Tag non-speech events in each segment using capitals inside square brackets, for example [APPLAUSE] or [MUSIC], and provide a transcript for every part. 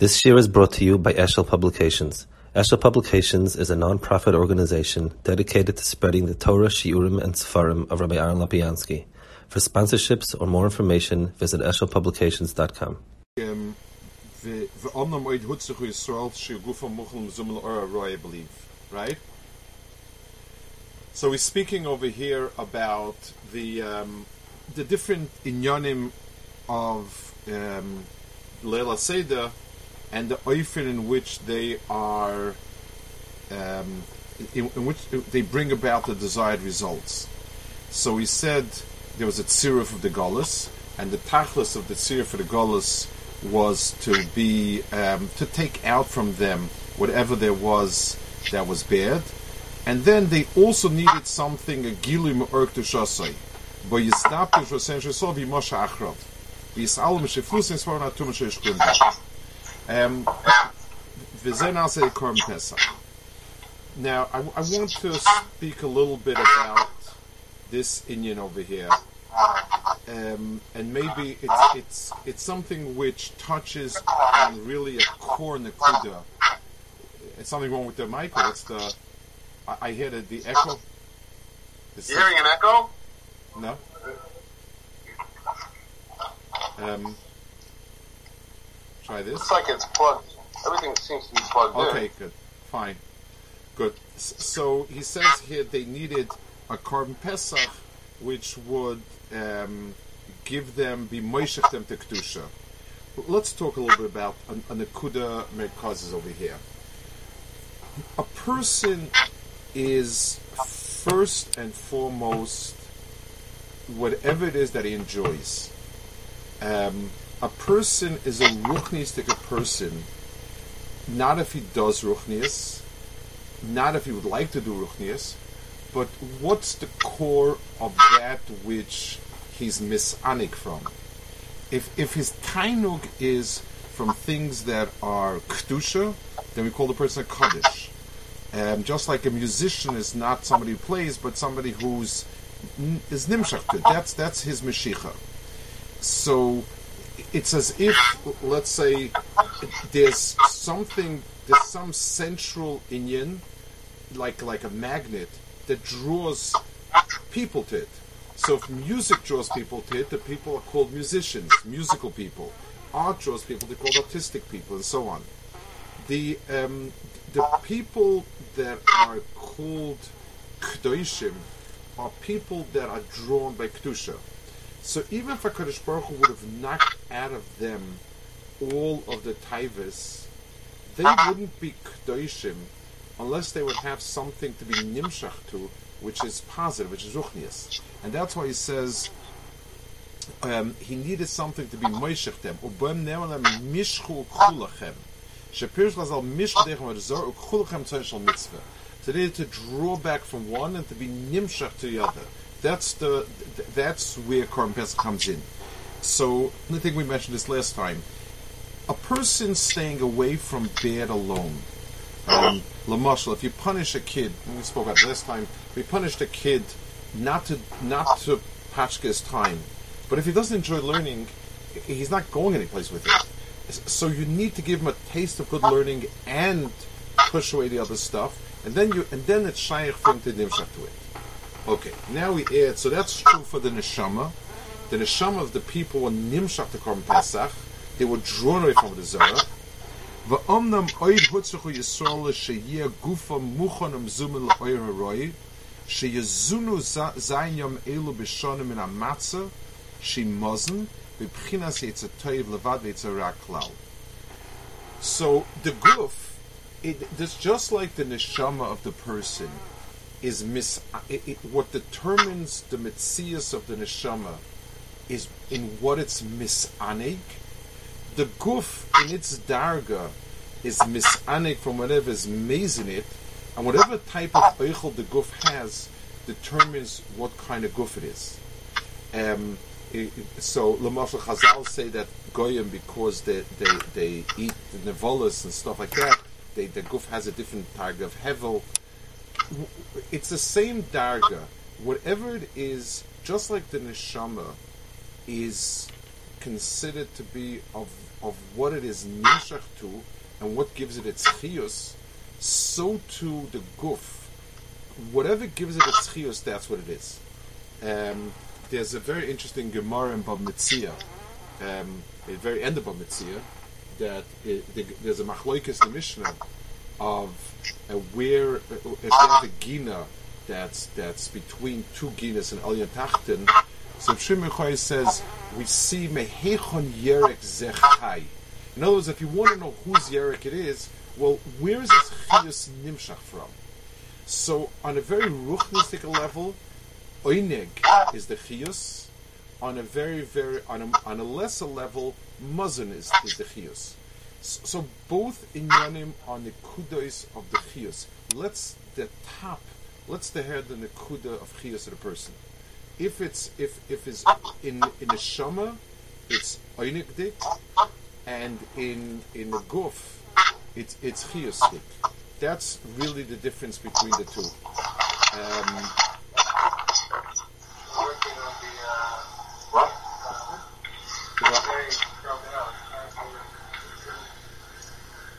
This year is brought to you by Eshel Publications. Eshel Publications is a non-profit organization dedicated to spreading the Torah, Shiurim, and Sefarim of Rabbi Aaron Lapiansky. For sponsorships or more information, visit eshelpublications.com. Um, I believe, right? So we're speaking over here about the um, the different inyanim of um, Leila Seder and the oifen in which they are, um, in, in, which they bring about the desired results. So he said there was a tziruf of the Golas, and the tachlis of the tziruf of the Golas was to be um, to take out from them whatever there was that was bad, and then they also needed something a gilim urk to shasai. But yistap to shosen shasov yimosha achrov. Yisalom sheflusin svarna tum sheshkundah. Um, now, I, I, want to speak a little bit about this inyan over here, um, and maybe it's it's it's something which touches on really a core nakuda. It's something wrong with the mic. It's the I, I hear the, the echo. You hearing an echo? No. Um, try this. Looks like it's plugged. Everything seems to be plugged okay, in. Okay, good. Fine. Good. So he says here they needed a korban pesach, which would um, give them, be moishech them to kedusha. Let's talk a little bit about an, an akuda merkazes over here. A person is first and foremost whatever it is that he enjoys. Um, a person is a ruchnistic person, not if he does ruchnias, not if he would like to do ruchnias, but what's the core of that which he's misanik from? If if his tainug is from things that are kedusha, then we call the person a kaddish. Um, just like a musician is not somebody who plays, but somebody who's is nimshach. That's that's his meshicha. So it's as if, let's say, there's something, there's some central inyan, like like a magnet, that draws people to it. So if music draws people to it, the people are called musicians, musical people. Art draws people, they're called artistic people, and so on. The um, the people that are called kdoishim are people that are drawn by kedusha. So even if HaKadosh Baruch Hu would have knocked out of them all of the taivas, they wouldn't be kdoishim unless they would have something to be nimshach to, which is positive, which is ruchnias. And that's why he says um, he needed something to be moishech them. Ubem ne'olam mishchu kulachem. Shapir's lazal mishchu zor ukulachem tzon mitzvah. So they needed to draw back from one and to be nimshach to the other. That's the that's where Korban comes in. So I think we mentioned this last time. A person staying away from bad alone. Um, Lamashal, if you punish a kid, we spoke about last time, we punished a kid not to not to patchka his time, but if he doesn't enjoy learning, he's not going anyplace with it. So you need to give him a taste of good learning and push away the other stuff, and then you and then it's shaykh for him to to it. Okay, now we add, so that's true for the neshama. The neshama of the people were nimshach to Korban Pesach. They were drawn away from the Zerach. Va'omnam oid hutzachu yisrael sheyeh gufa muchon amzumin la'oir haroi sheyezunu zayin yom elu b'shonim min amatzah shimozen v'bchinas yitzatoiv levad v'yitzara klal. So the guf, it, it's just like the neshama of the person is mis. It, it, what determines the mitzias of the neshama is in what it's misanig. The guf in its darga is misanig from whatever is mezin it, and whatever type of eichel the guf has determines what kind of guf it is. Um, so Lamashal Chazal say that goyim because they they, they eat the nevolas and stuff like that. They, the guf has a different targa of hevel it's the same darga. Whatever it is, just like the neshama is considered to be of of what it is nimshach to and what gives it its chiyus, so too the guf. Whatever gives it its chiyus, that's what it is. Um, there's a very interesting Gemara in Bava Metzia, um, at the very end of Bava Metzia, that it, the, there's a machloikis in the Mishnah of where if there's a gina that's that's between two ginas and Elyon Tachten. So Shimon says we see mehechon yerek zechai. In other words, if you want to know whose yerek it is, well, where is this chiyus nimshach from? So on a very ruchnistic level, oineg is the chiyus. On a very very on a, on a lesser level, muzzin is, is the chiyus. So, both inyanim on the kudos of the chiyus. Let's the top. Let's the head the kuda of chiyus of the person. If it's if if it's in in a shama, it's oinig and in in the guf, it's it's chiyus dik. That's really the difference between the two. Um, Working on the, uh, what?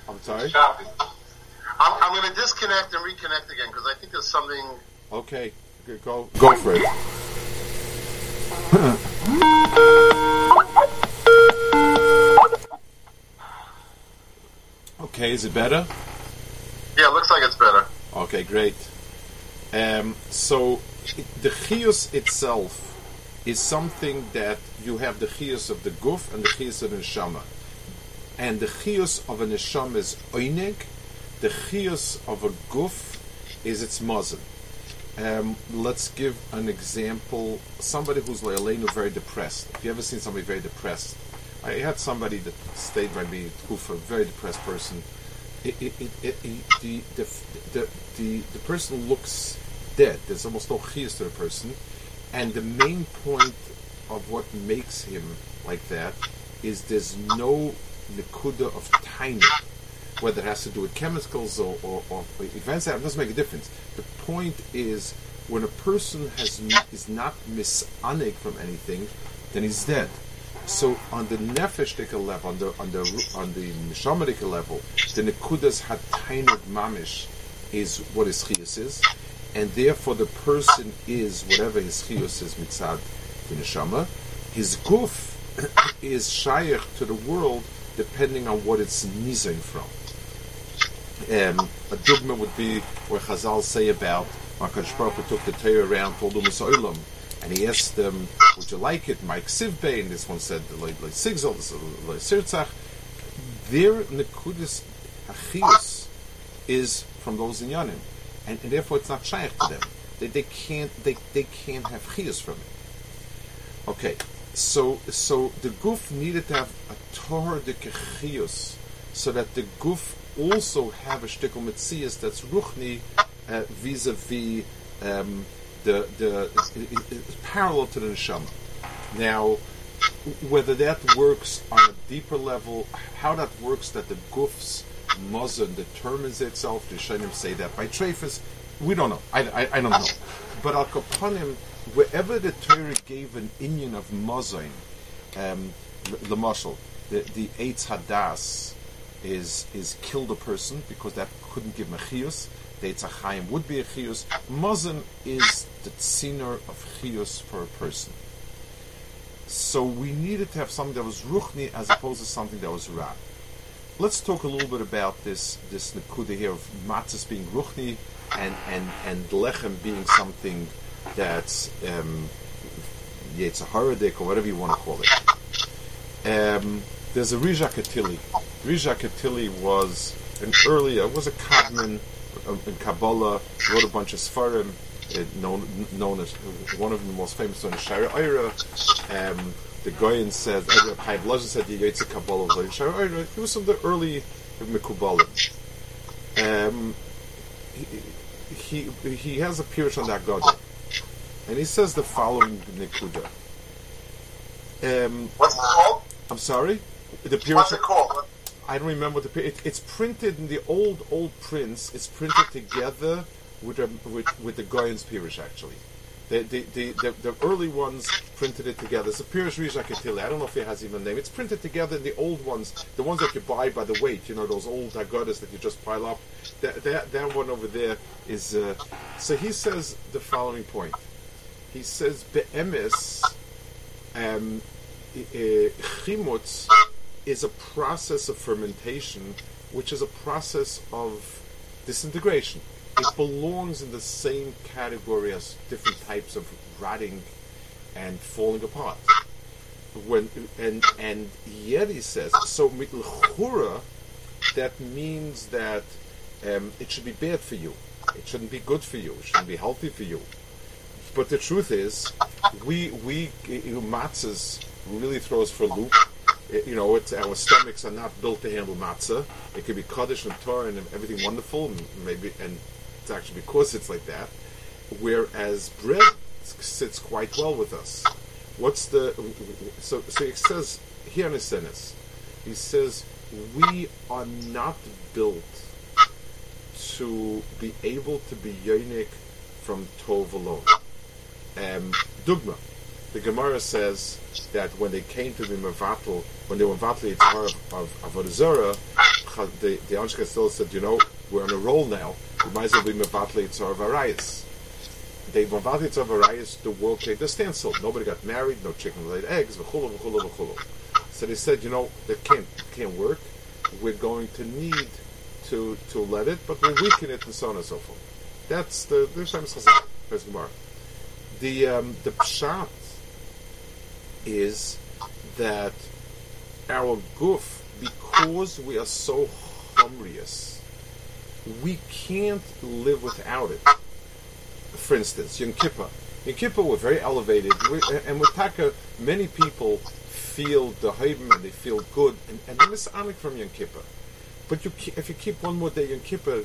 I'm sorry. Shopping. I'm, I'm going to disconnect and reconnect again because I think there's something. Okay, go go for it. [SIGHS] okay, is it better? Yeah, it looks like it's better. Okay, great. Um, so it, the chiyus itself is something that you have the chiyus of the guf and the chiyus of the neshama, and the chiyus of a neshama is oinig. The chiyus of a guf is its mazon. Um, let's give an example. Somebody who's leilenu very depressed. If you ever seen somebody very depressed? I had somebody that stayed by me, for a very depressed person. It, it, it, the, the, the, the, the person looks dead. There's almost no chiyus to the person. And the main point of what makes him like that is there's no nikuda of tiny whether it has to do with chemicals or, or, or events, that doesn't make a difference. The point is, when a person has is not misanig from anything, then he's dead. So on the nefesh level, on the on the on the neshama level, the nekudas hatainud mamish is what his chiyus is, and therefore the person is whatever his chiyus is mitzad the neshama. His guf [COUGHS] is shaykh to the world depending on what it's nizing from. Um, a dogma would be where Chazal say about Makadosh Baruch took the Torah around, told them Olam, and he asked them, "Would you like it?" Mike Sivbe, and this one said, "Like Sigzol, this like Sirtzach." Their nekudis achius is from those inyanim, and, and therefore it's not shaykh to them. They, they can't they, they can't have chius from it. Okay, so so the guf needed to have a Torah de chius, so that the guf also have a shtickle mitzias that's ruchni uh, vis-a-vis um, the the i- i- i- parallel to the neshama. Now, whether that works on a deeper level, how that works, that the guf's muzzin determines itself. The Shainim say that by trefus, we don't know. I, I, I don't know. But al kapanim, wherever the Torah gave an inyan of muzzin, um, the muscle, the the eitz hadas is is killed a person because that couldn't give him a chiyus. The eitz would be a chiyus. Muzzin is the tziner of chiyus for a person. So we needed to have something that was ruchni as opposed to something that was ra. Let's talk a little bit about this this nekuda here of matzahs being ruchni and and and lechem being something that's um, yetzaharadik or whatever you want to call it. Um, there's a Rija Katili. Rija Katili was an earlier was a Kadman um, in Kabbalah. Wrote a bunch of Sfarim, uh, known known as one of the most famous one is Shara Ira. Um, the Goyen said, uh, Chaim said the Yetzer Kabbalah was like Shara Ira. He was from the early Mekubalim. Um, he, he he has a pirush on that God, and he says the following nekuda. Um, What's it called? I'm sorry, the. What's it called? I don't remember the. It, it's printed in the old old prints. It's printed together with a, with with the Goyen's Pirush actually. The, the, the, the, the early ones printed it together. It's a Pirish Rishakatili. I don't know if it has even a name. It's printed together in the old ones, the ones that you buy by the weight, you know, those old Haggadahs that you just pile up. That, that, that one over there is. Uh, so he says the following point. He says, Be'emes, um, chimutz is a process of fermentation, which is a process of disintegration it belongs in the same category as different types of rotting and falling apart. When and and he says so mitl that means that um, it should be bad for you. It shouldn't be good for you. It shouldn't be healthy for you. But the truth is, we we matzahs really throws for a loop. It, you know, our stomachs are not built to handle matzah. It could be kaddish and Torah and everything wonderful, maybe and it's actually because it's like that. Whereas bread sits quite well with us. What's the so so it says here in the sentence, he says we are not built to be able to be yonik from tov alone. Um, dugma. The Gemara says that when they came to the Mavatal, when they were Mavatal of, of, of Avodah the, the Anshka still said, you know, we're on a roll now. We might as well be Mevatli Tzar Varayas. They Mevatli Tzar Varayas, the world came to standstill. Nobody got married, no chicken laid eggs, v'chulu, v'chulu, v'chulu. So they said, you know, that can't, can't work. We're going to need to, to let it, but we'll weaken it and so on and so forth. That's the, the famous Chazal, Gemara. The, um, the pshat is that our goof, because we are so humrious, we can't live without it. For instance, Yom Kippur. Yom Kippur were very elevated, and with Taka, many people feel the Haibim and they feel good, and, and they're misonic from Yom Kippur. But you, if you keep one more day Yom Kippur,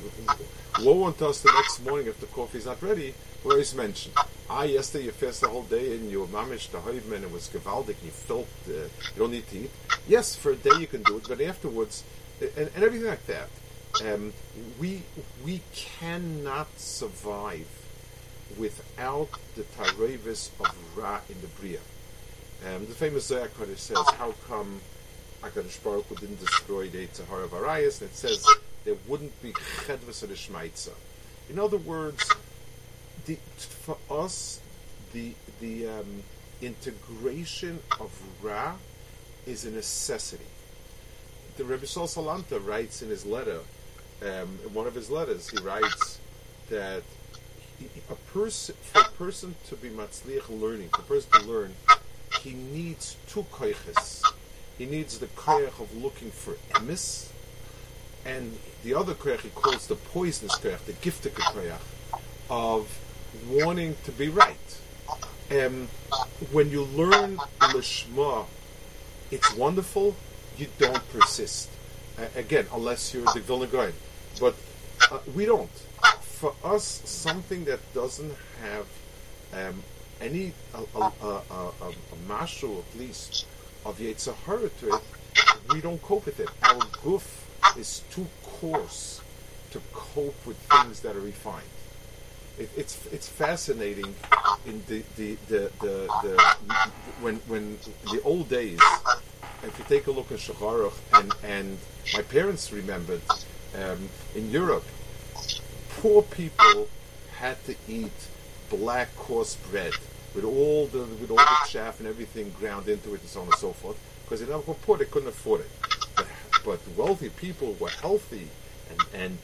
woe unto us the next morning if the coffee is not ready, we always mention. Ah, yesterday you fast the whole day and you mamish the Haibim and was gewaldig, you felt uh, you don't need to eat. Yes, for a day you can do it, but afterwards, and, and everything like that um, we we cannot survive without the Tarevis of Ra in the Bria. Um, the famous Kodesh says, "How come Hakadosh Baruch didn't destroy the Tzahar of Arias?" And it says there wouldn't be Chedvus of the. In other words, the, for us, the the um, integration of Ra is a necessity. The Rebbe Sol Salanta writes in his letter um, in one of his letters, he writes that a person, for a person to be matzliach learning, for a person to learn, he needs two koiches. He needs the koich of looking for emis, and the other koich he calls the poisonous koich, the gifted koich, of wanting to be right. Um, when you learn lishma, it's wonderful. You don't persist. Uh, again, unless you're the Vilna Gaon. But uh, we don't. For us, something that doesn't have um, any a, a, a, a, at least of Yetzirah to it, we don't cope with it. Our goof is too coarse to cope with things that are refined. It, it's it's fascinating in the the, the, the, the when when the old days. If you take a look at Shacharach, and and my parents remembered um, in Europe, poor people had to eat black coarse bread with all the with all the chaff and everything ground into it and so on and so forth because they were poor; they couldn't afford it. But, but wealthy people were healthy and, and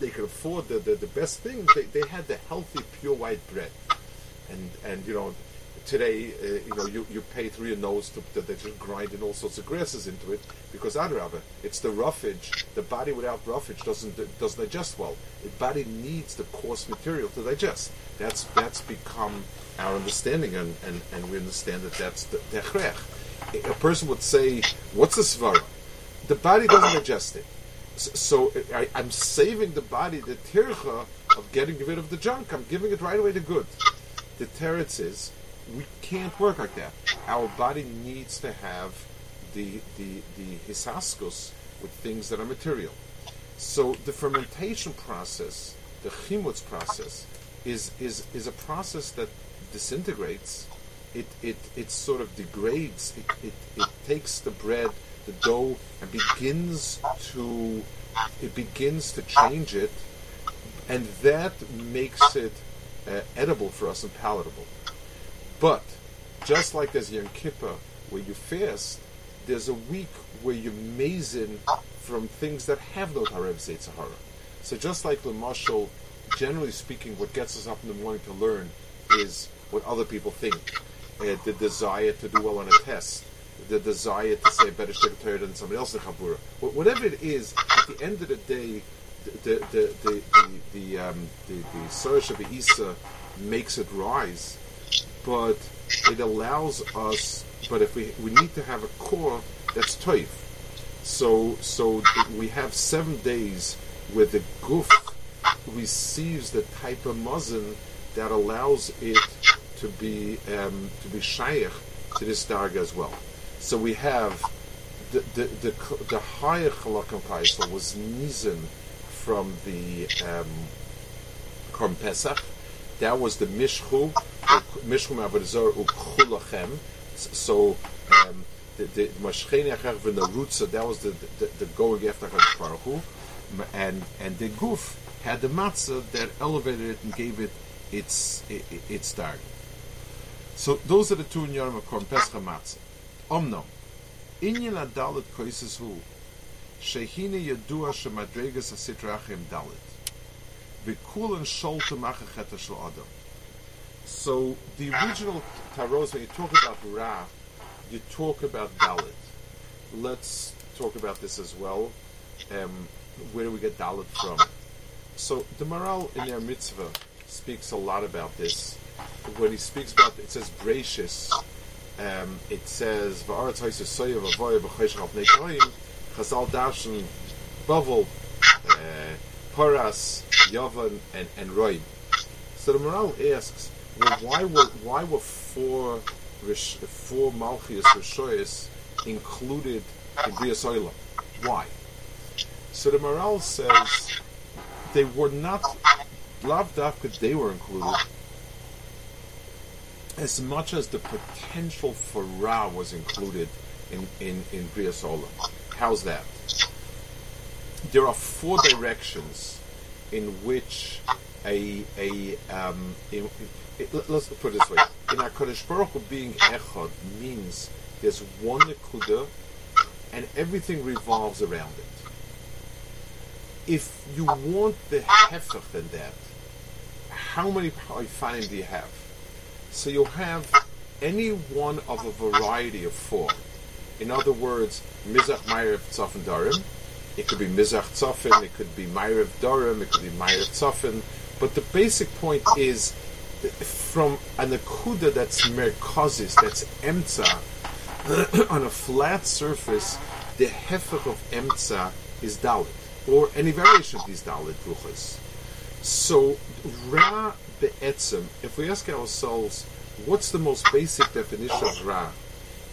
they could afford the, the, the best thing. They, they had the healthy, pure white bread, and and you know today, uh, you know, you, you pay through your nose to, to, they just grinding all sorts of grasses into it because adrabah, it's the roughage. The body without roughage doesn't doesn't digest well. The body needs the coarse material to digest. That's that's become our understanding, and, and, and we understand that that's the techrech. A person would say, "What's a svara?" The body doesn't digest it. So, I, am saving the body the tircha of getting rid of the junk. I'm giving it right away to good. The teretz is we can't work like that. Our body needs to have the the the hisaskus with things that are material. So the fermentation process, the chimutz process, is is is a process that disintegrates, it, it, it sort of degrades. It, it, it takes the bread, the dough, and begins to it begins to change it, and that makes it uh, edible for us and palatable. But just like there's Yom Kippur where you fast, there's a week where you mazin from things that have no Harev Sahara. So just like the Mashal, generally speaking, what gets us up in the morning to learn is what other people think. Uh, the desire to do well on a test, the desire to say better shtick than somebody else in Chabura. Whatever it is, at the end of the day, the the the the the um, the, the Isa makes it rise, but it allows us. But if we we need to have a core that's toif. So so we have seven days where the guf receives the type of muzzin that allows it to be um, to be shaykh to this darga as well. So we have the the the, higher chalakam kaisel was nizin from the um, Pesach. That was the mishchu mishchu avodah ukchulachem. So um, the the v'narutza. That was the, the the going after Hakadosh and and the guf had the matzah that elevated it and gave it its its start. So those are the two inyanim of Korban Pesach matzah. Omno, inyan adalit koises hu, shehine shemadregas dalit, shel adam. So the original taros, when you talk about Ra, you talk about Dalit. Let's talk about this as well. Um, where do we get Dalit from? So the Maharal in Ner Mitzvah speaks a lot about this. When he speaks about it says gracious. Um, it says Va'aretz ha'isur soyev avoyev b'choshech al pnei Chazal darshan Bavel uh, Paras Yavan and and Roy. So the Maharal asks, well, why were why were four four Malchias Rishoyas included in Bria Olam? Why? So the Maharal says they were not Lav Dafka they were included as much as the potential for Ra was included in, in, in Bria Olam. How's that? There are four directions in which a a um, in, it, let's put it this way: in Hakadosh Baruch Hu being echad means there's one nekuda, and everything revolves around it. If you want the hefech than that, how many Haifanim do you have? So you'll have any one of a variety of four. In other words, Mizach Ma'ariv Tzafin Darim. It could be Mizach Tzafin, it could be Ma'ariv Darim, it could be Ma'ariv Tzafin. But the basic point is from an akuda that's merkozis, that's emtza, [CLEARS THROAT] on a flat surface, the hefech of emtza is dalit, or any variation of these dalit ruchas. So, ra if we ask ourselves, what's the most basic definition of ra?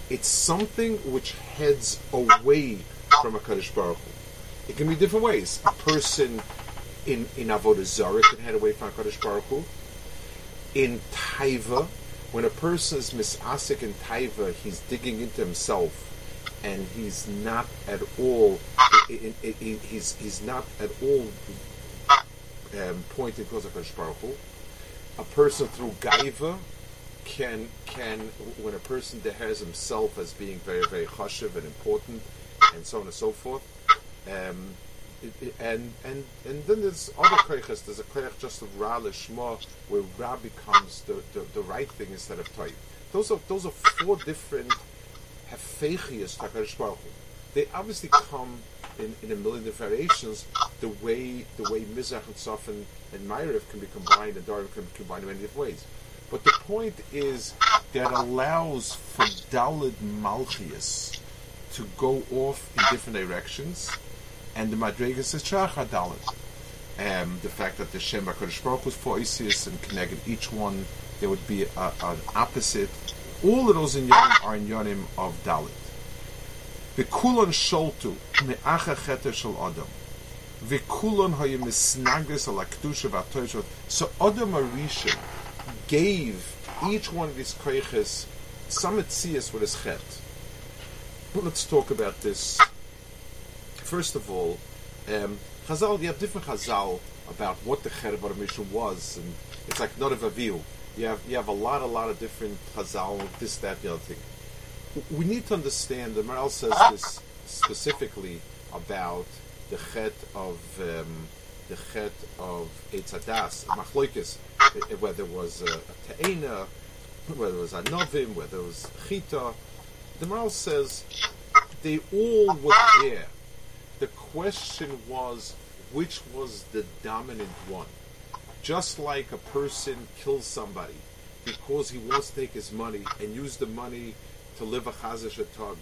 It's something which heads away from a Kaddish Baruch Hu. It can be different ways. A person in, in Avodah Zarah can head away from Kaddish Baruch Hu. In Taiva, when a person is misasik in Taiva, he's digging into himself, and he's not at all. he's he's not at all um, pointing towards Hakadosh Baruch Hu. A person through Gaiva can can when a person dehares himself as being very very chashiv and important, and so on and so forth. Um, and and and then there's other koiches. There's a koich just of ra where ra becomes the, the, the right thing instead of toy. Those are those are four different hefechias They obviously come in, in a million different variations. The way the way mizach and sofin and ma'ariv can be combined and darim can be combined in many different ways. But the point is that allows for Dalid Malchias to go off in different directions and the Madrigas is Shachar Dalit. Um, the fact that the Shem HaKadosh Baruch was for Isis and connected each one, there would be a, an opposite. All of those inyanim are inyanim of Dalit. V'kulon sholtu me'acha shel Adam. V'kulon hayu misnagris al akdusha v'atoishot. So Adam Arisha gave each one of these koiches, some us with his chet. Let's talk about this. First of all, um, Chazal, you have different Chazal about what the chet of mission was, and it's like not a view. You have you have a lot, a lot of different Chazal, this, that, the other thing. We need to understand. The Maharal says this specifically about the chet of um, the chet of Eitz Hadas, Machloikis, whether it was a, a Te'ena, whether it was a Novim, whether it was Chita. The Maharal says they all were there. The question was which was the dominant one. Just like a person kills somebody because he wants to take his money and use the money to live a chazash tug.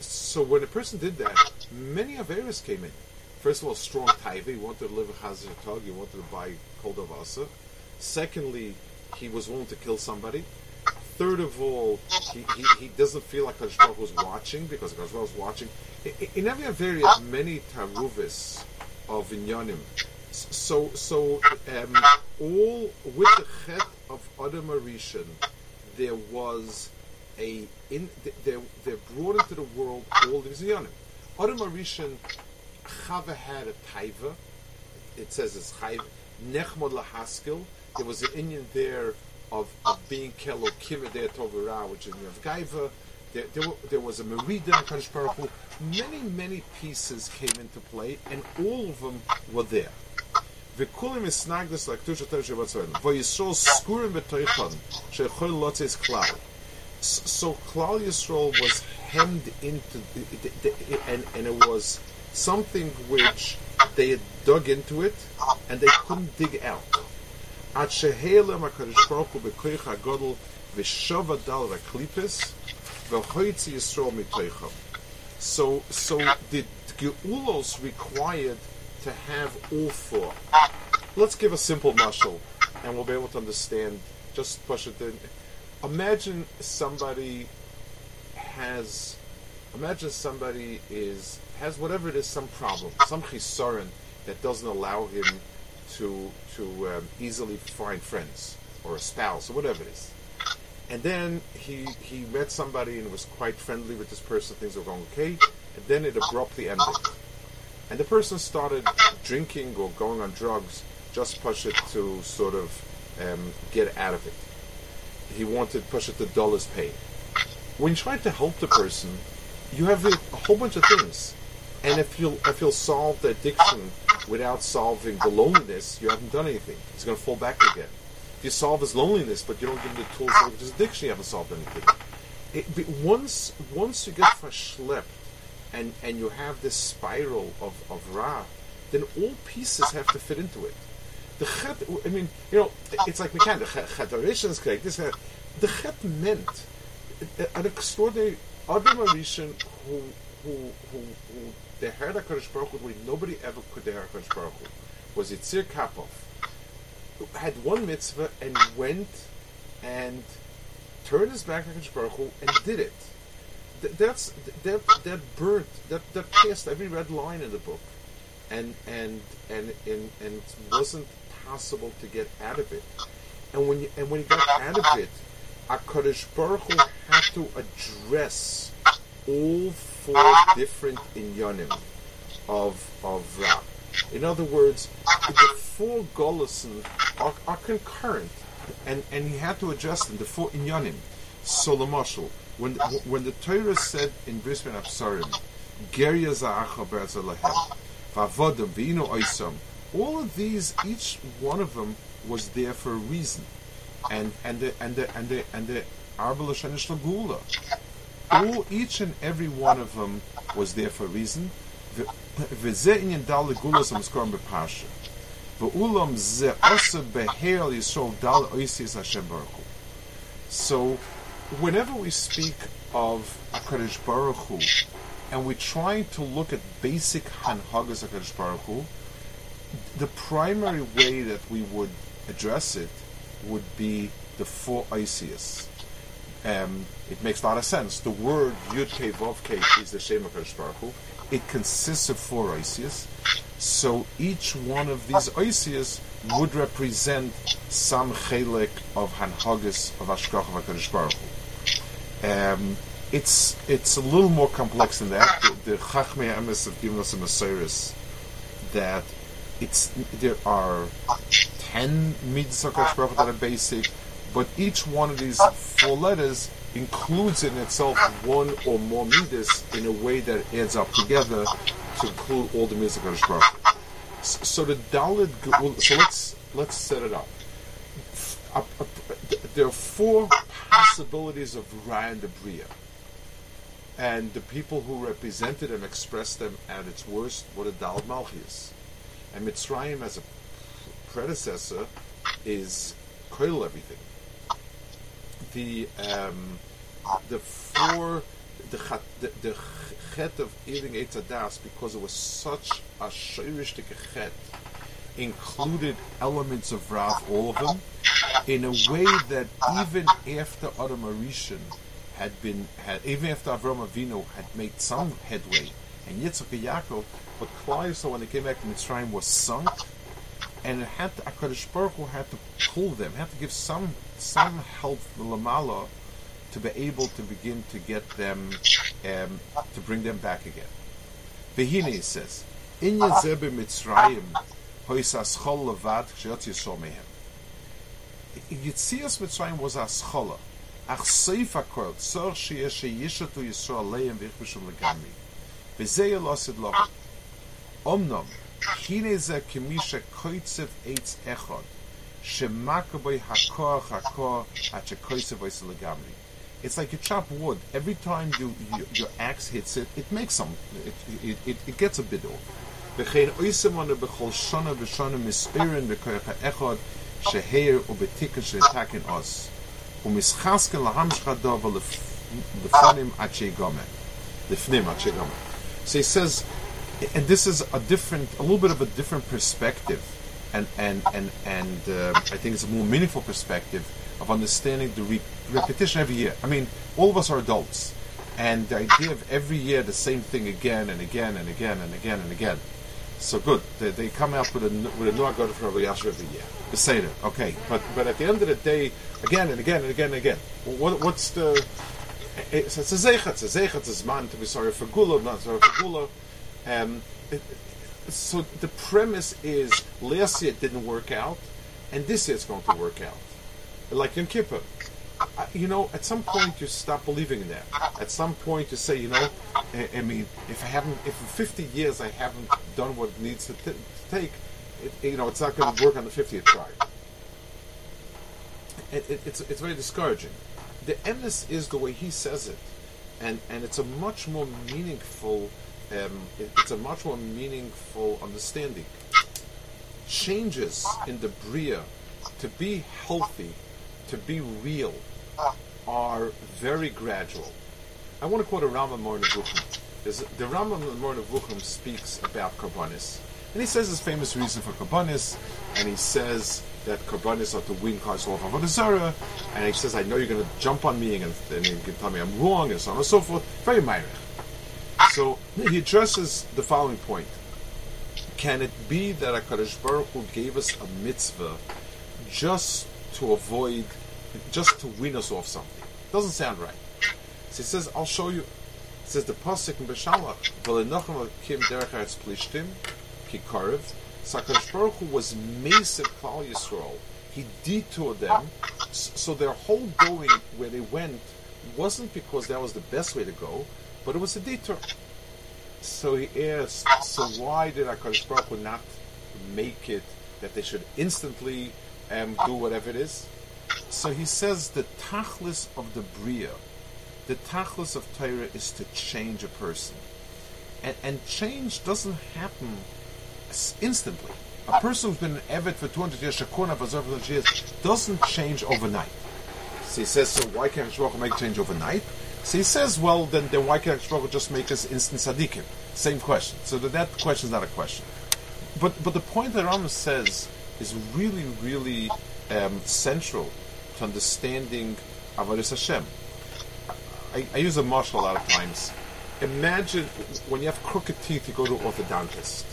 So when a person did that, many Averis came in. First of all, strong taiva. He wanted to live a chazash tug. He wanted to buy koldavasa. Secondly, he was willing to kill somebody. Third of all, he, he, he doesn't feel like Hashbach was watching because Hashbach was watching. In every Averia, many taruvis of inyanim. So, so um, all with the chet of Adam Arishan, there was a in, they're, they're brought into the world all these yonim. Adam Arishan Chava had a taiva. It says it's chayv nechmod lahaskil. There was an inyan there of, of being kelo kimidei tovira, which is nirvgaiva. There, there, there was a merida Kaddish Baruch Hu. Many, many pieces came into play, and all of them were there. V'kulim isnagdus like tev shebatzven. V'yisrol skurim b'toichon she'chol lotzis klal so Klal Yisrael was hemmed into, and, and it was something which they had dug into it and they couldn't dig out. So, so the geulos required to have all four. Let's give a simple muscle and we'll be able to understand. Just push it in. Imagine somebody has, imagine somebody is has whatever it is, some problem, some chisaron that doesn't allow him to to um, easily find friends or a spouse or whatever it is. And then he he met somebody and was quite friendly with this person. Things were going okay, and then it abruptly ended and the person started drinking or going on drugs, just push it to sort of um, get out of it. He wanted push it to dull his pain. When you try to help the person, you have a, whole bunch of things, and if you'll if you'll solve the addiction without solving the loneliness, you haven't done anything. He's going to fall back again. If you solve his loneliness, but you don't give him the tools to solve his addiction, you haven't solved anything. It, once once you get verschlepped and and you have this spiral of of Ra, then all pieces have to fit into it. The chet, I mean, you know, it's like can The chet correct. This uh, the chet meant uh, an extraordinary Adam Arishan who who who who they heard Hakadosh Baruch Hu nobody ever could hear Hakadosh Baruch Hu was Yitzir Kapov had one mitzvah and went and turned his back on Hakadosh Baruch Hu and did it that's that that burnt that that passed every red line in the book, and and and and and wasn't possible to get out of it. And when you and when you got out of it, Hakadosh Baruch Hu had to address all four different inyanim of of Ra. In other words, the four golosin are, are concurrent, and and he had to adjust them. The four inyanim. So the when when the Torah said in Bris Bein Absarim, Geria Za'acha Berzalahem, Vavodim, Vino Oisam, all of these, each one of them was there for a reason. And and the and the and the and the Arbel Gula. All each and every one of them was there for a reason. וזה עניין דל לגולוס המזכורם בפרשה. ואולם זה עושה בהר ישרול דל אויסיס השם ברוך הוא. So whenever we speak of Akadosh Baruch Hu, and we try to look at basic Hanhagas Akadosh Baruch Hu, the primary way that we would address it would be the four Isis. Um, it makes a lot of sense. The word Yud Ke Vav Ke is the Shem Akadosh Baruch. It consists of four Isis. So each one of these oisias would represent some chelik of Hanhagis of Ashkach of HaKadosh Baruch. Um, it's it's a little more complex than that. The, Chachmei Emes have given us a Messiris that it's there are ten Baruch that are basic, but each one of these four letters includes in itself one or more midas in a way that adds up together to include all the HaKadosh Baruch So the Dalit, Ge- so let's let's set it up. There are four possibilities of Ra and the Bria. And the people who represented them expressed them at its worst what the Dal Malchus. And Mitzrayim as a predecessor is coil everything. The um, the four the chat, the, the chet of eating Eitz Hadas because it was such a shirishtik chet included elements of Rav, all of them, in a way that even after Adam Arishan had been, had, even after Avram Avinu had made some headway, and Yitzchak and Yaakov, but Klai, so when they came back to Mitzrayim, was sunk, and it had to, HaKadosh Baruch Hu had to pull them, had to give some, some help from Lamala to be able to begin to get them, um, to bring them back again. Vehine says, In Yezebe Mitzrayim, hois aschol levad kshiot yisol mehem. Yitzias Mitzrayim was aschol. Ach seif hakol, tzor sheyeh sheyishatu Yisrael leim v'yichbishum legamri. V'zeh yelosid lochim. Omnom, hine ze kemisha koitzev eitz echod, shemakaboy hakoach hakoach at shekoitzev ois legamri. It's like you chop wood. Every time you, you your axe hits it, it makes some. It, it, it, it gets a bit off. וכן אויסם אנו בכל שונה ושונה מספירן בכוח האחד שהעיר ובתיקן שלתקן עוז ומסחסקן להמשך הדובר לפנים עד שיגומה לפנים עד שיגומה so he says and this is a different a little bit of a different perspective and and and and uh, I think it's a more meaningful perspective of understanding the re- repetition every year I mean all of us are adults and the idea of every year the same thing again and again and again and again and again so good. They, they come out with a with a Noah God for Rabbi Yasher every year. The Seder, okay. But but at the end of the day, again and again and again and again. What, what's the? It's, it's a zeichat. It's a zeichat. It's man to be sorry for gula, not sorry for gula. Um, it, so the premise is last year it didn't work out, and this year it's going to work out. Like in Kippur, I- you know, at some point you stop believing in that. At some point you say, you know, I, I mean, if I haven't, if in 50 years I haven't done what it needs to, t- to take, it, you know, it's not going to work on the 50th try. It, it's, it's very discouraging. The emes is the way he says it, and, and it's a much more meaningful, um, it- it's a much more meaningful understanding. Changes in the bria to be healthy, to be real, are very gradual. I want to quote a Rambam Mor Nevuchim. The Rambam Mor Nevuchim speaks about Karbonis. And he says his famous reason for Karbonis, and he says that Karbonis are to win off of Zarah, and he says, I know you're going to jump on me and, and you can tell me I'm wrong, and so on and so forth. Very Myrich. Ah. So he addresses the following point. Can it be that HaKadosh Baruch Hu gave us a mitzvah just to avoid, just to win us off something? Doesn't sound right. So he says, I'll show you. It says the pasuk in Beshalach, "V'lenochem kim derech eretz plishtim ki karev." So HaKadosh Baruch Hu was massive Klal Yisrael. He detoured them, so their whole going where they went wasn't because that was the best way to go, but it was a detour. So he asked, so why did HaKadosh Baruch Hu not make it that they should instantly um, do whatever it is? So he says the tachlis of the bria, the tachlis of Torah is to change a person, and and change doesn't happen instantly. A person who's been an Eved for 200 years, Shakuna for 200 years, doesn't change overnight. So he says, so why can't Shlomo make change overnight? So he says, well, then, then why can't Shlomo just make us instant tzaddikim? Same question. So that, that question is not a question. But but the point that Rambam says is really, really um, central to understanding Avodah Hashem. I, I use a marshal a lot of times. Imagine when you have crooked teeth, you go to orthodontist.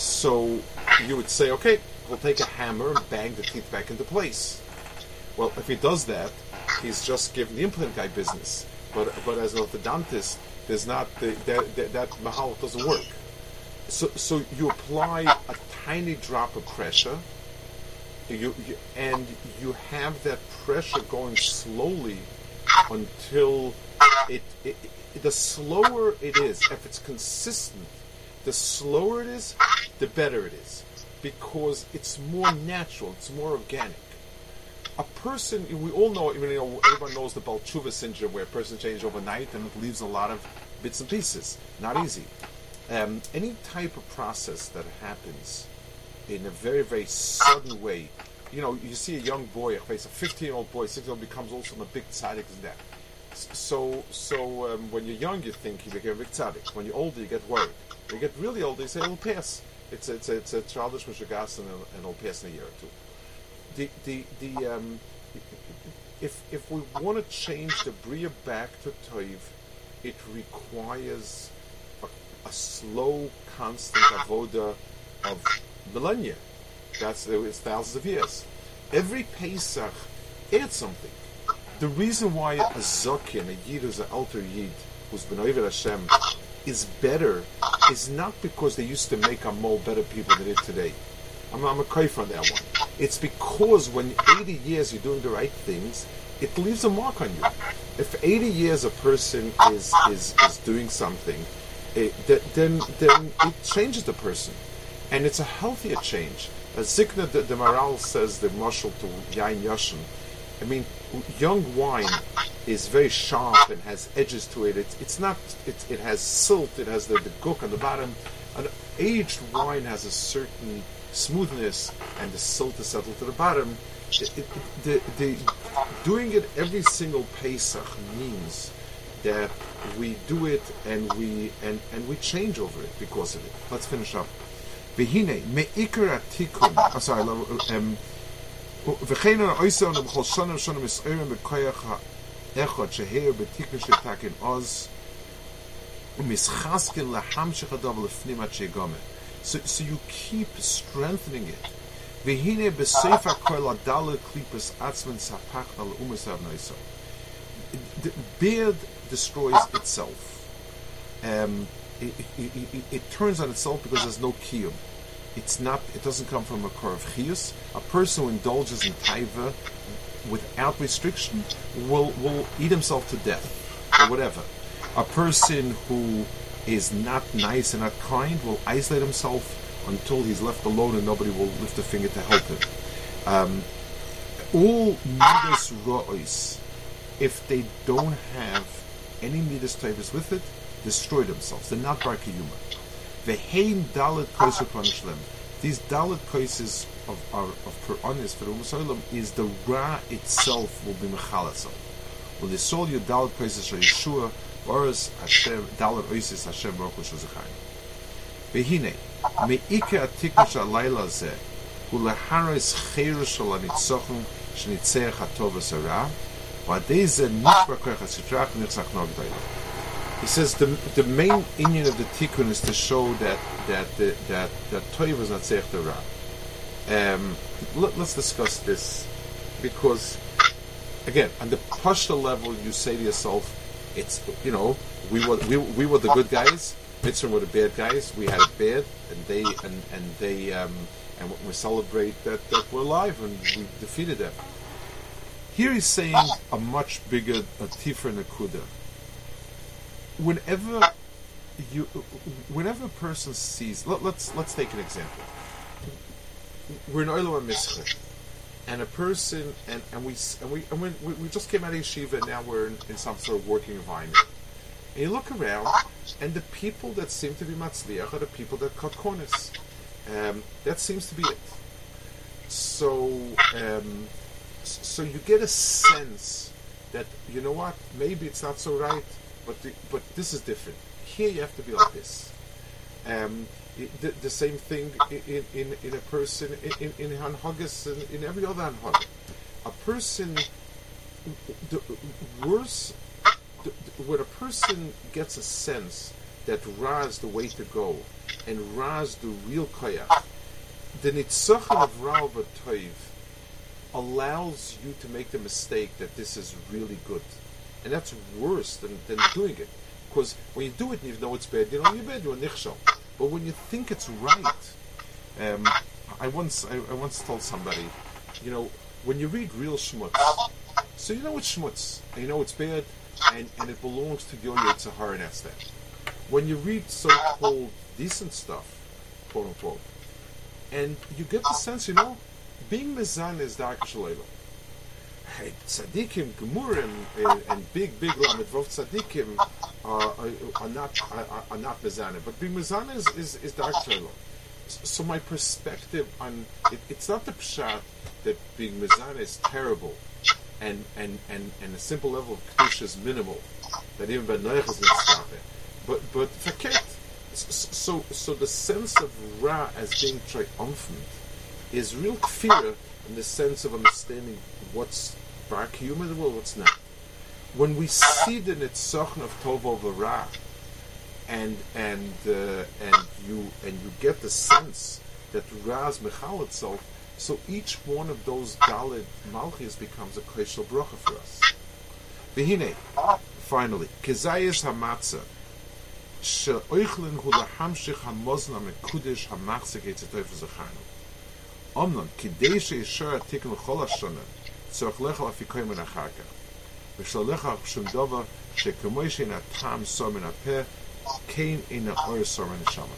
So you would say, okay, we'll take a hammer and bang the teeth back into place. Well, if he does that, he's just giving the implant guy business. But but as an orthodontist, there's not the, that that, that mahal doesn't work. So so you apply a tiny drop of pressure, you, you and you have that pressure going slowly until it, it, it the slower it is, if it's consistent, the slower it is, the better it is, because it's more natural, it's more organic a person, we all know, you know, everyone knows the Baal Teshuva syndrome, where a person changes overnight and it leaves a lot of bits and pieces. Not easy. Um, any type of process that happens in a very, very sudden way, you know, you see a young boy, a 15 year old boy, 16 year old becomes also a big tzaddik and that. So, so um, when you're young, you think you become a big tzaddik. When you're older, you get worried. When you get really old, you say it'll pass. It's a, it's it's a childish mishagas and it'll pass in a year or two the the the um, if if we want to change the bria back to toiv, it requires a, a slow, constant avoda of millennia. That's it's thousands of years. Every Pesach adds something. The reason why a zokin, a yid who's an alter yid, who's been Hashem, is better is not because they used to make a more better people than it today. I'm, I'm a kaif on that one. It's because when 80 years you're doing the right things, it leaves a mark on you. If 80 years a person is is, is doing something, eh, it, then then it changes the person, and it's a healthier change. As Zikna the, the Maharal says the marshal to Yain Yashin, I mean, young wine is very sharp and has edges to it. It's, it's not. It, it has silt. It has the, the gook on the bottom. An aged wine has a certain smoothness and the silt is settled to the bottom. It, it, the, the, doing it every single Pesach means that we do it and we and, and we change over it because of it. Let's finish up. V'hine me'ikar atikun. Oh, sorry, um, וכן האויסר לנו בכל שונה ושונה מסעירים בכוח האחד שהר בתיקון של תקן עוז ומסחסקן להמשך הדבר לפנים עד שיגומר. So, so you keep strengthening it. Vehine besefa kol adala klipas atzman sapach al umasav noiso. The beard destroys itself. Um, it, it, it, it, turns on itself because there's no kiyum. It's not. It doesn't come from a of chiyus. A person who indulges in taiva without restriction will will eat himself to death or whatever. A person who is not nice and not kind will isolate himself until he's left alone and nobody will lift a finger to help him. Um, all midas ra'is, if they don't have any midas tavis with it, destroy themselves. They're not bar kiyuma. Vehein dalit koiser panishlem. These dalit koises of our of per honest for the is the ra itself will be mechalasam. When they saw you dalit koises Yeshua Boris Hashem Dalar Oisis Hashem Baruch Hu Shuzachayim. Vehine meike atikun shalayla ze ולהרס חירו של הניצוחן שניצח הטוב וסרע, ועדי זה נשבר כוח הסטרח ונרצח נוג He says the, the main inyan of the tikkun is to show that that the, that that toiv is not seich the. Um, let, us discuss this because again on the pashta level you say to yourself it's you know we were we, we were the good guys. Mitzvah were the bad guys. We had it bad, and they and and they um, and we celebrate that that we're alive and we defeated them. Here he's saying a much bigger Tifer and a tifra nakuda. Whenever you, whenever a person sees, let, us let's, let's take an example. We're in Oilam Mitzvah and a person and, and we and we and we, we just came out of yeshiva and now we're in, in, some sort of working environment. And you look around, and the people that seem to be matzliach are the people that cut corners. Um, that seems to be it. So, um, so you get a sense that you know what, maybe it's not so right, but the, but this is different. Here you have to be like this. Um, the, the, same thing in, in, in a person in, in Hanhagas and in every other Hanhag. A person, the worse, when a person gets a sense that Ra is the way to go, and Ra is the real koyach, the nitzachon of Ra over allows you to make the mistake that this is really good. And that's worse than, than doing it. Because when you do it and you know it's bad, you know you're bad, you're nichshel. But when you think it's right, um, I once I, I once told somebody, you know, when you read real shmutz, so you know it's shmutz, and you know it's bad, and, and it belongs to your Yitzhahar, and that's that. When you read so-called decent stuff, quote unquote, and you get the sense, you know, being mezan is dark shalayla. Tzaddikim, gemurim, and, and big, big lamed vov tzaddikim are, are, not are, are not mezana, but being mezana is is, is dark shalayla. So my perspective on it, it's not the pshat that being mezana is terrible, and and and and a simple level of kedusha is minimal. That even ben noach is not But but forget. So so the sense of ra as being triumphant is real fear in the sense of understanding what's bar human in the world, what's not. When we see the nitzachon of tov over ra, and and uh, and you and you get the sense that ra is mechal itself, so each one of those dalid malchis becomes a koshel bracha for us. Behine, finally, kezayis hamatzah. שאויכלן הוא להמשיך המוזנה מקודש המחזיק את הטויף זכרנו. אמנון, כדי שישר התיקן לכל השונה, צריך לך להפיקוי מן אחר כך. ושלא לך שום דבר שכמו שאין הטעם סור מן הפה, כן אין האור סור מן השמה.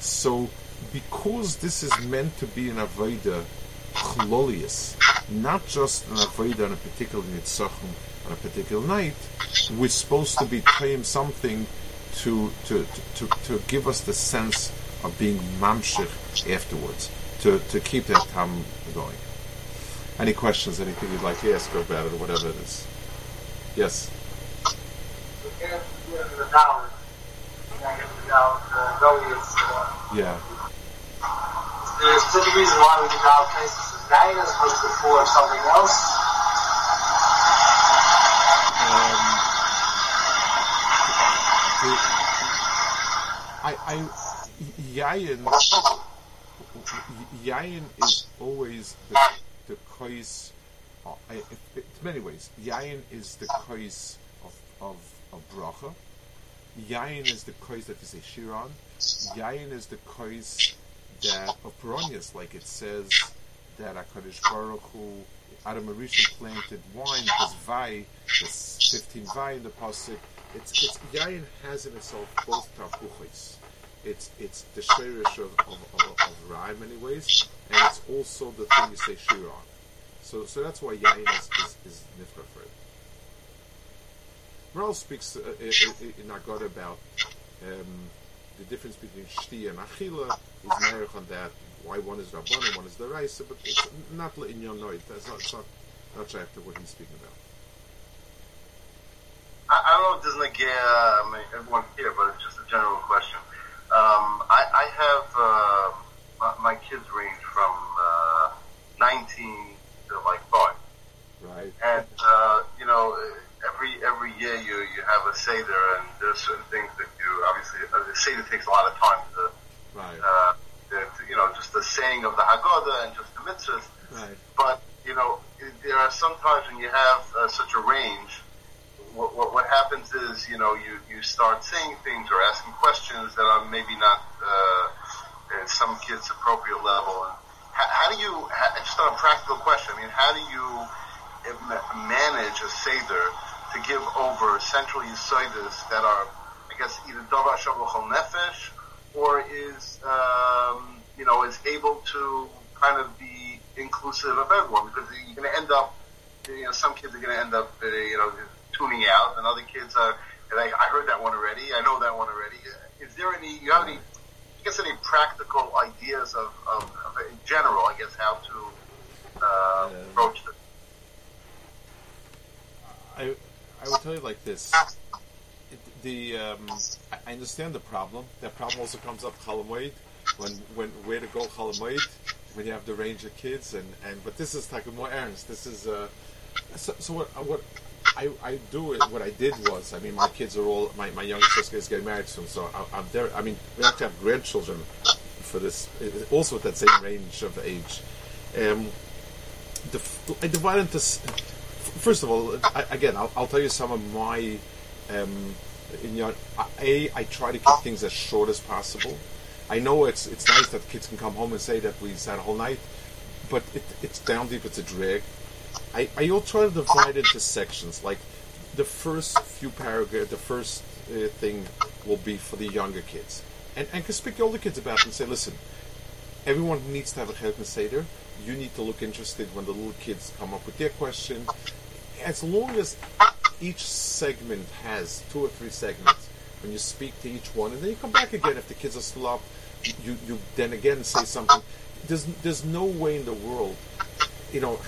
So, because this is meant to be an avoida chlolius, not just an avoida on a particular nitzachim on a particular night, we're supposed to be playing something to, to, to, to give us the sense of being mamshich afterwards, to, to keep that time going. Any questions, anything you'd like to ask about it, or whatever it is? Yes? Yeah. There's a reason why we did our places as guidance was before something else. Um, I, I, Yayin, Yayin is always the, the kois, in many ways, Yayin is the kois of, of, of bracha. Yayin is the kois that is a shiran. Yayin is the kois that of Peronius, like it says that HaKadosh Baruch Hu, Adam Arisha planted wine, because Vai, there's 15 Vai in the Pasuk, it's, it's, Yayin has in itself both Tapuchis. It's, it's the Sherish of, of, of, of and it's also the thing you say Shiran. So, so that's why yain is, is, is Nifra for it. Speaks uh, in Agada about um, the difference between Shti and Achila. He's married on that. Why one is Rabban and one is the Raisa, but it's not in your noid. That's not, it's not, not sure after what he's speaking about. I, I don't know if this is like uh, I mean, everyone here, but it's just a general question. Um, I, I have uh, my, my kids range from uh, 19 to like five, Right. and uh, you know every every year you you have a seder, and there's certain things that you obviously uh, the seder takes a lot of time to, Right. uh, to, you know just the saying of the Haggadah and just the mitzvahs. Right. But you know, there are some times when you have uh, such a range. What, what, what happens is, you know, you, you start saying things or asking questions that are maybe not uh, at some kids' appropriate level. And how, how do you, just on a practical question, I mean, how do you manage a seder to give over central yisoidas that are, I guess, either davar shavachol nefesh or is, um, you know, is able to kind of be inclusive of everyone because you're going to end up, you know, some kids are going to end up, uh, you know, tuning out, and other kids are. And I, I heard that one already. I know that one already. Is there any? You have any? I guess any practical ideas of, of, of in general? I guess how to uh, Yeah. approach this. I I would tell you like this. The um, I- understand the problem. That problem also comes up Chol Hamoed when when where to go Chol Hamoed when you have the range of kids and, and but this is like more ernst. This is uh so, so what what I, I do it. What I did was, I mean, my kids are all my, my youngest sister is getting married soon, so I, I'm there. I mean, we have to have grandchildren for this, also at that same range of age. Um, I divide into. First of all, I, again, I'll, I'll tell you some of my. Um, in your, a, I try to keep things as short as possible. I know it's it's nice that kids can come home and say that we sat a whole night, but it, it's down deep. It's a drag. I, I to divide into sections. Like the first few paragraphs, the first uh, thing will be for the younger kids, and and can speak to older kids about it and say, listen, everyone needs to have a Chelek Seder. You need to look interested when the little kids come up with their question. As long as each segment has two or three segments, when you speak to each one, and then you come back again if the kids are still up, you, you then again say something. There's there's no way in the world, you know.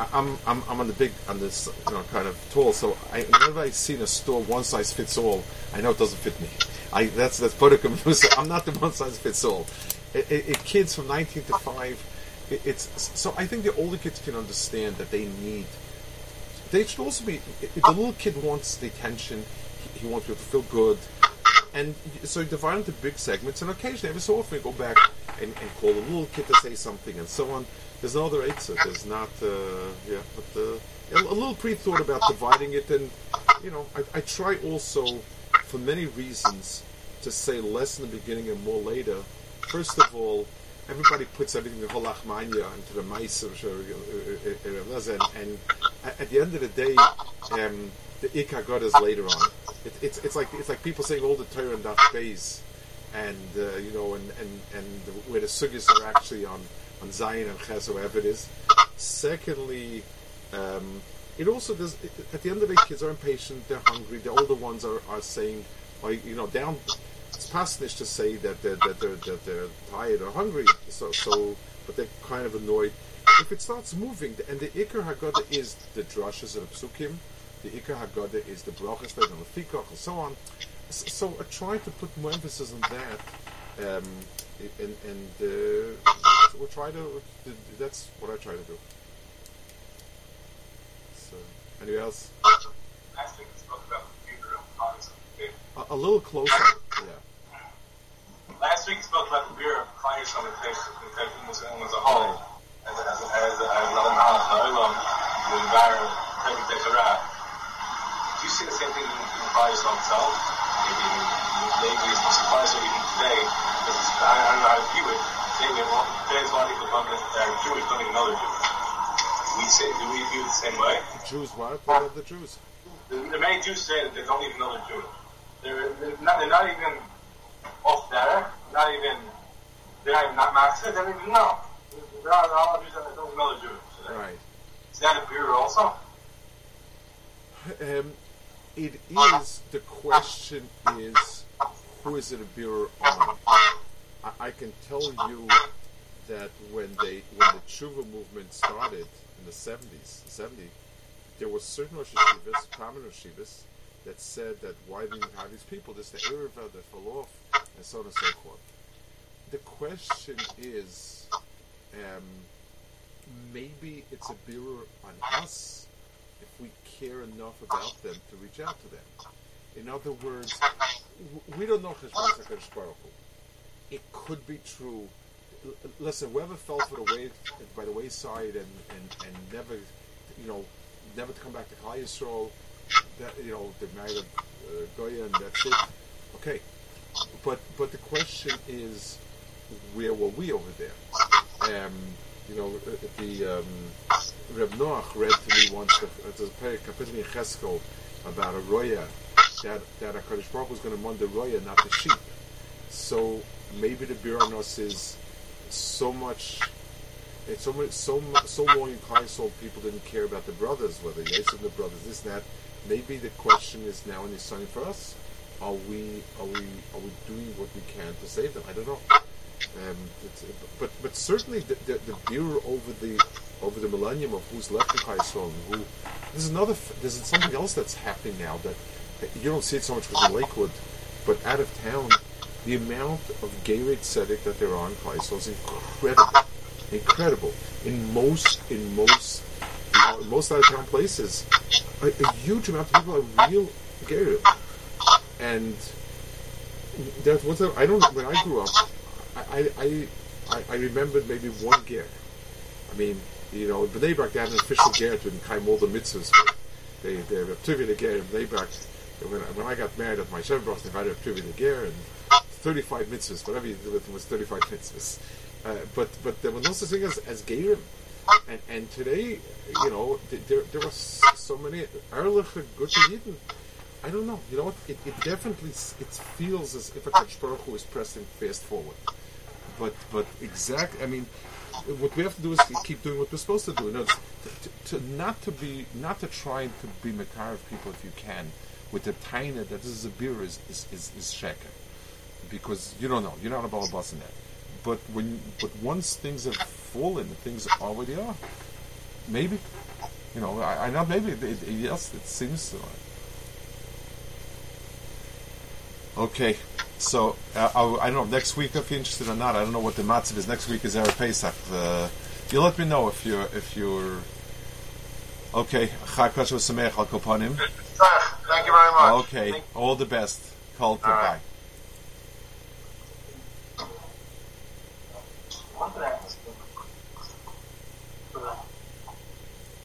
I'm I'm I'm on the big on this you know kind of tall, so I whenever I see in a store one size fits all, I know it doesn't fit me. I that's that's part Bodicum. [LAUGHS] I'm not the one size fits all. It, it, it- kids from 19 to five, it, it's so I think the older kids can understand that they need. They should also be. If the little kid wants the attention, he, he wants people to feel good, and so you divide into big segments, and occasionally, every so often, you go back and, and call the little kid to say something, and so on. There's no other answer. There's not, uh, yeah, but uh, a, a little pre-thought about dividing it, and you know, I, I try also, for many reasons, to say less in the beginning and more later. First of all, everybody puts everything in Ha Lachma Anya into the mice of and, and at at the end of the day, um, the ikar god is later on. It, it's it's like it's like people saying all the Torah and Daf Beis, and uh, you know, and and and the, where the sugyas are actually on on Zion and Ches, or whatever it is. Secondly. Um, it also does. At the end of the day, kids are impatient. They're hungry. The older ones are, are saying, or, you know, down. It's pasnish to say that they're, that they're that they're tired or hungry. So so, but they're kind of annoyed. If it starts moving, and the ikar haggadah is the drushes and the psukim, the ikar haggadah is the brachas and the fikach and so on. S- So I try to put more emphasis on that, um, and and uh, we'll try to. That's what I try to do. So, anyone else? Last week spoke about the beer of clogging something big. A, a little closer. Yeah. Last week we spoke about the beer of clogging something big, infecting Muslims as a whole. As a, as a, as a, as another knowledge, the Olam, the environment, taking Tetzerah. Do in itself? Maybe, maybe it's not surprising even today, because I, I don't know how to view it. Today we have a lot, today's of people come that are Jewish, don't even Jewish. Do we, say, do we view it the same way? The Jews, what? What of the Jews? The, there are many Jews say that they don't even know they're Jewish. They're, they're, not, they're not even off there, not even, they're not even not master, they don't even know. There are all Jews that don't know they're Jewish. Right. Is that a beer also? Um, it is. The question is, who is it a beer on? I, I can tell you that when they when the tshuva movement started in the seventies, seventy, there were certain Rosh Yeshivas, prominent Rosh Yeshivas, that said that why do you have these people? This the Erev that fell off, and so on and so forth. The question is, um, maybe it's a beer on us if we care enough about them to reach out to them. In other words, we don't know Cheshbon HaKadosh Baruch. It could be true. Listen, whoever fell for the way by the wayside and, and, and never, you know, never to come back to Klal Yisrael, that you know, they married a uh, Goya and that's it. Okay, but but the question is, where were we over there? Um, you know, uh, the um, Reb Noach read to me once the, uh, the Kapitel in Cheskel about a roya that that Hakadosh Baruch was going to mend the roya, not the sheep. So maybe the Biranos is so much. It's so much, so so long in Klal Yisrael, people didn't care about the brothers, whether Yosef and the brothers, this and that. Maybe the question is now in the sign for us: Are we are we are we doing what we can to save them? I don't know. Um, it's, but but certainly the, the, the over the over the millennium of who's left in and who there's another there's something else that's happening now that, you don't see it so much in Lakewood, but out of town, the amount of gerei tzedek that there are in Klal is incredible, incredible. In most in most know, most out of town places, a, a huge amount of people are real Gerim. And that was, I don't when I grew up, I, I, I, I remembered maybe one Ger. I mean, you know, in Bnei they had an official Ger to Kaim all the mitzvahs. They, they have a Tivya Ger in Bnei. When, when I got married at my Shevbrach, they had a Tivya Ger and 35 mitzvahs, whatever you do with them was 35 mitzvahs. Uh, but but there was no such thing as, as. And, and today, you know, there there were so many Erlich Yidden. I don't know. You know what? It, it definitely it feels as if a Baruch Hu is pressing fast forward. But but exact. I mean, what we have to do is keep doing what we're supposed to do. You know, to, to, not to be not to try to be makar of people if you can, with the tiny that this is a beer is is is, is because you don't know. You're not a balabas in that. But when, but once things have fallen, things already are. Maybe, you know, I, I know. Maybe it, it, yes, it seems so. Okay, so uh, I, I, don't know next week if you're interested or not. I don't know what the matzah is. Next week is our Pesach. You let me know if you're if you're okay. Thank you very much. Okay, Thank all the best. Call to right. bye.